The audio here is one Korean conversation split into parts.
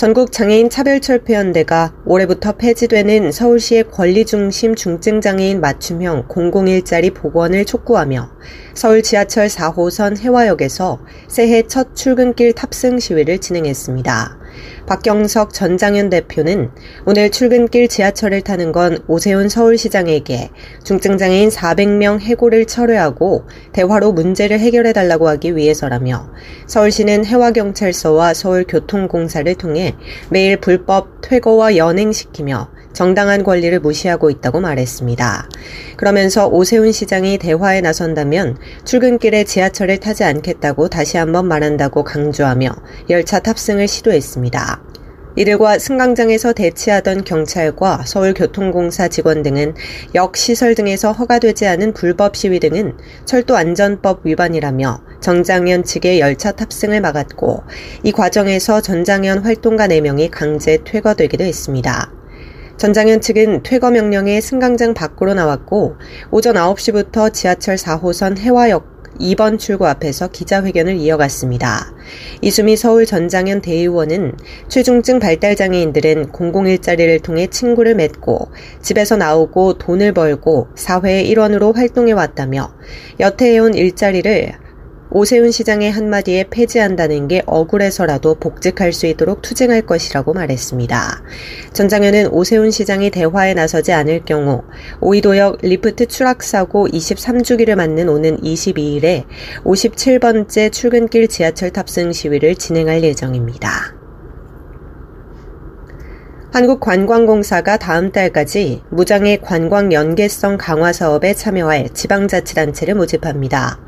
전국 장애인 차별철폐연대가 올해부터 폐지되는 서울시의 권리중심 중증장애인 맞춤형 공공일자리 복원을 촉구하며 서울 지하철 4호선 해화역에서 새해 첫 출근길 탑승 시위를 진행했습니다. 박경석 전장현 대표는 오늘 출근길 지하철을 타는 건 오세훈 서울시장에게 중증장애인 400명 해고를 철회하고 대화로 문제를 해결해달라고 하기 위해서라며 서울시는 해화경찰서와 서울교통공사를 통해 매일 불법 퇴거와 연행시키며 정당한 권리를 무시하고 있다고 말했습니다. 그러면서 오세훈 시장이 대화에 나선다면 출근길에 지하철을 타지 않겠다고 다시 한번 말한다고 강조하며 열차 탑승을 시도했습니다. 이들과 승강장에서 대치하던 경찰과 서울교통공사 직원 등은 역시설 등에서 허가되지 않은 불법 시위 등은 철도안전법 위반이라며 정장현 측의 열차 탑승을 막았고 이 과정에서 전장현 활동가 4명이 강제 퇴거되기도 했습니다. 전장현 측은 퇴거 명령에 승강장 밖으로 나왔고 오전 9시부터 지하철 4호선 해화역 2번 출구 앞에서 기자회견을 이어갔습니다. 이수미 서울 전장현 대의원은 최중증 발달장애인들은 공공일자리를 통해 친구를 맺고 집에서 나오고 돈을 벌고 사회의 일원으로 활동해 왔다며 여태 해온 일자리를 오세훈 시장의 한마디에 폐지한다는 게 억울해서라도 복직할 수 있도록 투쟁할 것이라고 말했습니다. 전 장현은 오세훈 시장이 대화에 나서지 않을 경우 오이도역 리프트 추락사고 23주기를 맞는 오는 22일에 57번째 출근길 지하철 탑승 시위를 진행할 예정입니다. 한국관광공사가 다음 달까지 무장의 관광 연계성 강화 사업에 참여할 지방자치단체를 모집합니다.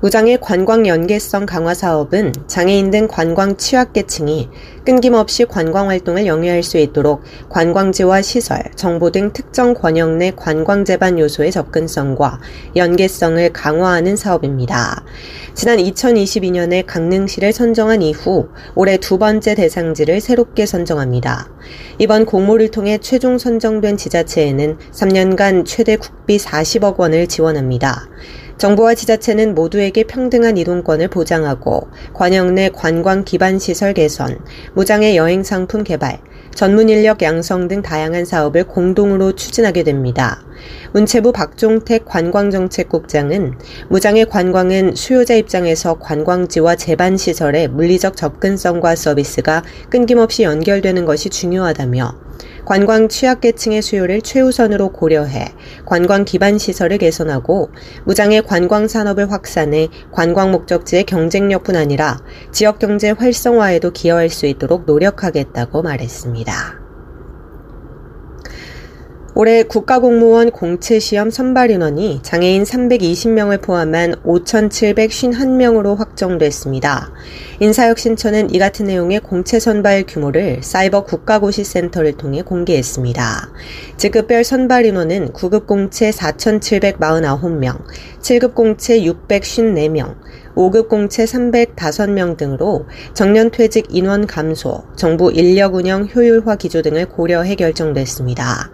무장의 관광 연계성 강화 사업은 장애인 등 관광 취약계층이 끊김없이 관광 활동을 영위할 수 있도록 관광지와 시설, 정보 등 특정 권역 내 관광 재반 요소의 접근성과 연계성을 강화하는 사업입니다. 지난 2022년에 강릉시를 선정한 이후 올해 두 번째 대상지를 새롭게 선정합니다. 이번 공모를 통해 최종 선정된 지자체에는 3년간 최대 국비 40억 원을 지원합니다. 정부와 지자체는 모두에게 평등한 이동권을 보장하고 관역 내 관광 기반 시설 개선, 무장의 여행 상품 개발, 전문 인력 양성 등 다양한 사업을 공동으로 추진하게 됩니다. 문체부 박종택 관광정책국장은 무장의 관광은 수요자 입장에서 관광지와 재반 시설의 물리적 접근성과 서비스가 끊김없이 연결되는 것이 중요하다며 관광 취약계층의 수요를 최우선으로 고려해 관광 기반 시설을 개선하고 무장의 관광 산업을 확산해 관광 목적지의 경쟁력뿐 아니라 지역 경제 활성화에도 기여할 수 있도록 노력하겠다고 말했습니다. 올해 국가공무원 공채시험 선발 인원이 장애인 320명을 포함한 5,751명으로 확정됐습니다. 인사혁신처는 이 같은 내용의 공채 선발 규모를 사이버 국가고시센터를 통해 공개했습니다. 직급별 선발 인원은 9급 공채 4,749명, 7급 공채 654명, 5급 공채 305명 등으로 정년 퇴직 인원 감소, 정부 인력 운영 효율화 기조 등을 고려해 결정됐습니다.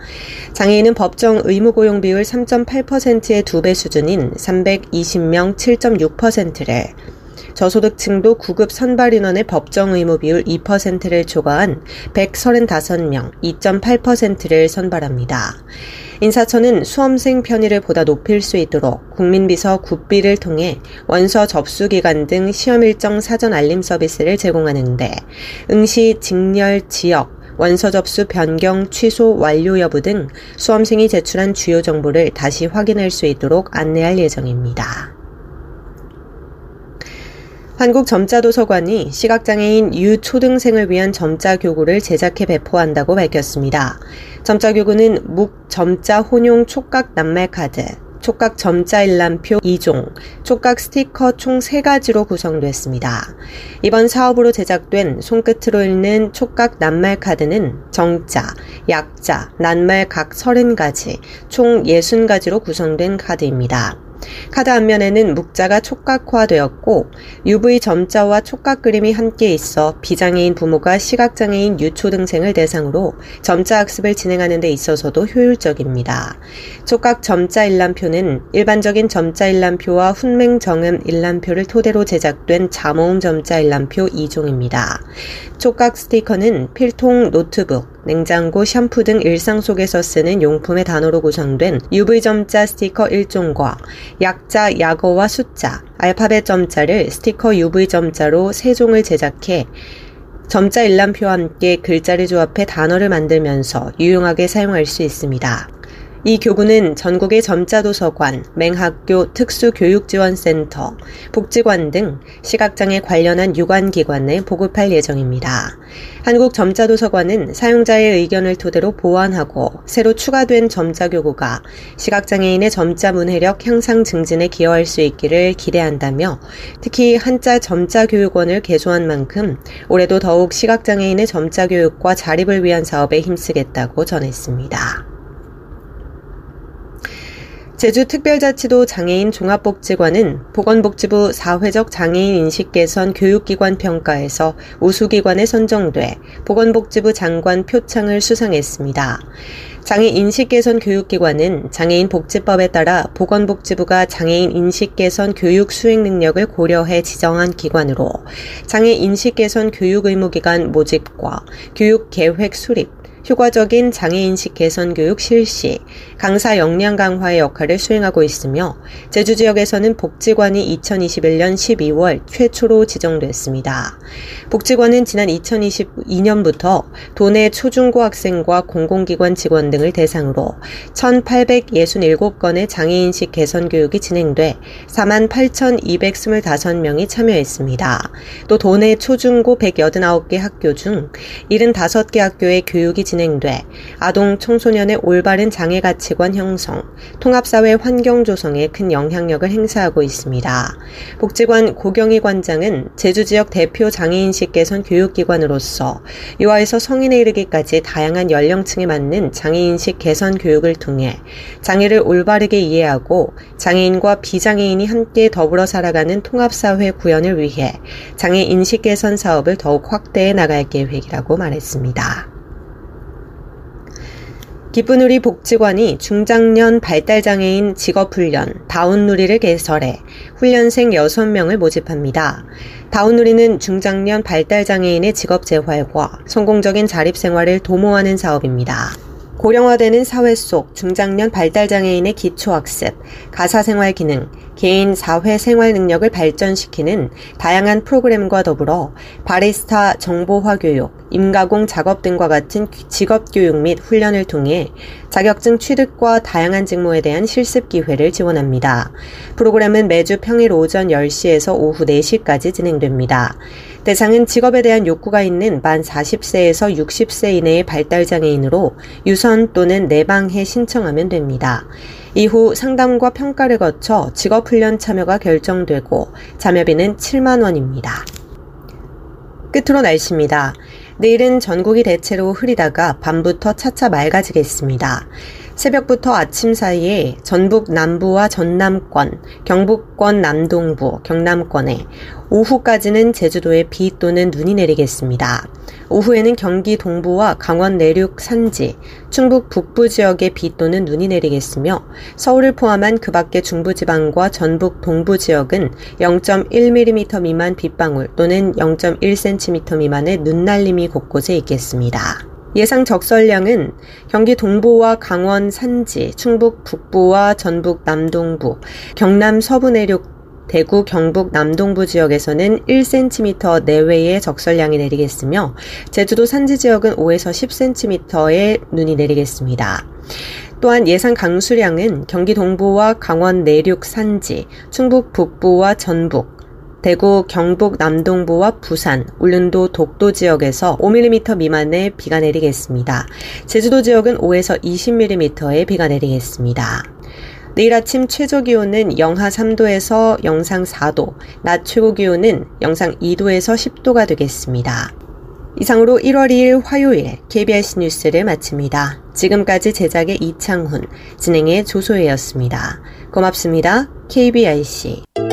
장애인은 법정 의무 고용 비율 3.8%의 두 배 수준인 320명 7.6%를 저소득층도 9급 선발 인원의 법정 의무 비율 2%를 초과한 135명 2.8%를 선발합니다. 인사처는 수험생 편의를 보다 높일 수 있도록 국민비서 굿비를 통해 원서 접수 기간 등 시험 일정 사전 알림 서비스를 제공하는데 응시, 직렬, 지역, 원서 접수 변경, 취소, 완료 여부 등 수험생이 제출한 주요 정보를 다시 확인할 수 있도록 안내할 예정입니다. 한국점자도서관이 시각장애인 유초등생을 위한 점자 교구를 제작해 배포한다고 밝혔습니다. 점자 교구는 묵, 점자 혼용 촉각 낱말 카드, 촉각 점자 일람표 2종, 촉각 스티커 총 3가지로 구성됐습니다. 이번 사업으로 제작된 손끝으로 읽는 촉각 낱말 카드는 정자, 약자, 낱말 각 30가지, 총 60가지로 구성된 카드입니다. 카드 앞면에는 묵자가 촉각화되었고 UV 점자와 촉각 그림이 함께 있어 비장애인 부모가 시각장애인 유초등생을 대상으로 점자 학습을 진행하는 데 있어서도 효율적입니다. 촉각 점자 일람표는 일반적인 점자 일람표와 훈맹 정음 일람표를 토대로 제작된 자모음 점자 일람표 2종입니다. 촉각 스티커는 필통, 노트북, 냉장고, 샴푸 등 일상 속에서 쓰는 용품의 단어로 구성된 UV 점자 스티커 1종과 약자, 약어와 숫자, 알파벳 점자를 스티커 UV 점자로 3종을 제작해 점자 일람표와 함께 글자를 조합해 단어를 만들면서 유용하게 사용할 수 있습니다. 이 교구는 전국의 점자도서관, 맹학교, 특수교육지원센터, 복지관 등 시각장애 관련한 유관기관에 보급할 예정입니다. 한국점자도서관은 사용자의 의견을 토대로 보완하고 새로 추가된 점자교구가 시각장애인의 점자 문해력 향상 증진에 기여할 수 있기를 기대한다며 특히 한자 점자교육원을 개소한 만큼 올해도 더욱 시각장애인의 점자교육과 자립을 위한 사업에 힘쓰겠다고 전했습니다. 제주특별자치도 장애인 종합복지관은 보건복지부 사회적 장애인 인식 개선 교육기관 평가에서 우수기관에 선정돼 보건복지부 장관 표창을 수상했습니다. 장애인 인식 개선 교육기관은 장애인 복지법에 따라 보건복지부가 장애인 인식 개선 교육 수행 능력을 고려해 지정한 기관으로 장애 인식 개선 교육 의무기관 모집과 교육 계획 수립, 효과적인 장애인식 개선 교육 실시, 강사 역량 강화의 역할을 수행하고 있으며 제주 지역에서는 복지관이 2021년 12월 최초로 지정됐습니다. 복지관은 지난 2022년부터 도내 초중고 학생과 공공기관 직원 등을 대상으로 1,867건의 장애인식 개선 교육이 진행돼 48,225명이 참여했습니다. 또 도내 초중고 189개 학교 중 75개 학교의 교육이 진행 진행돼 아동 청소년의 올바른 장애 가치관 형성, 통합사회 환경 조성에 큰 영향력을 행사하고 있습니다. 복지관 고경희 관장은 제주 지역 대표 장애인식 개선 교육기관으로서 유아에서 성인에 이르기까지 다양한 연령층에 맞는 장애인식 개선 교육을 통해 장애를 올바르게 이해하고 장애인과 비장애인이 함께 더불어 살아가는 통합사회 구현을 위해 장애인식 개선 사업을 더욱 확대해 나갈 계획이라고 말했습니다. 기쁜 우리 복지관이 중장년 발달장애인 직업훈련 다운누리를 개설해 훈련생 6명을 모집합니다. 다운누리는 중장년 발달장애인의 직업재활과 성공적인 자립생활을 도모하는 사업입니다. 고령화되는 사회 속 중장년 발달장애인의 기초학습, 가사생활 기능, 개인 사회 생활 능력을 발전시키는 다양한 프로그램과 더불어 바리스타 정보화 교육, 임가공 작업 등과 같은 직업 교육 및 훈련을 통해 자격증 취득과 다양한 직무에 대한 실습 기회를 지원합니다. 프로그램은 매주 평일 오전 10시에서 오후 4시까지 진행됩니다. 대상은 직업에 대한 욕구가 있는 만 40세에서 60세 이내의 발달장애인으로 유선 또는 내방해 신청하면 됩니다. 이후 상담과 평가를 거쳐 직업훈련 참여가 결정되고 참여비는 7만 원입니다. 끝으로 날씨입니다. 내일은 전국이 대체로 흐리다가 밤부터 차차 맑아지겠습니다. 새벽부터 아침 사이에 전북 남부와 전남권, 경북권 남동부, 경남권에 오후까지는 제주도에 비 또는 눈이 내리겠습니다. 오후에는 경기 동부와 강원 내륙 산지, 충북 북부 지역에 비 또는 눈이 내리겠으며 서울을 포함한 그 밖의 중부지방과 전북 동부 지역은 0.1mm 미만 빗방울 또는 0.1cm 미만의 눈날림이 곳곳에 있겠습니다. 예상 적설량은 경기 동부와 강원 산지, 충북 북부와 전북 남동부, 경남 서부 내륙 대구, 경북 남동부 지역에서는 1cm 내외의 적설량이 내리겠으며 제주도 산지 지역은 5에서 10cm의 눈이 내리겠습니다. 또한 예상 강수량은 경기 동부와 강원 내륙 산지, 충북 북부와 전북, 대구, 경북 남동부와 부산, 울릉도, 독도 지역에서 5mm 미만의 비가 내리겠습니다. 제주도 지역은 5에서 20mm의 비가 내리겠습니다. 내일 아침 최저 기온은 영하 3도에서 영상 4도, 낮 최고 기온은 영상 2도에서 10도가 되겠습니다. 이상으로 1월 2일 화요일 KBS 뉴스를 마칩니다. 지금까지 제작의 이창훈, 진행의 조소혜였습니다. 고맙습니다. KBIC.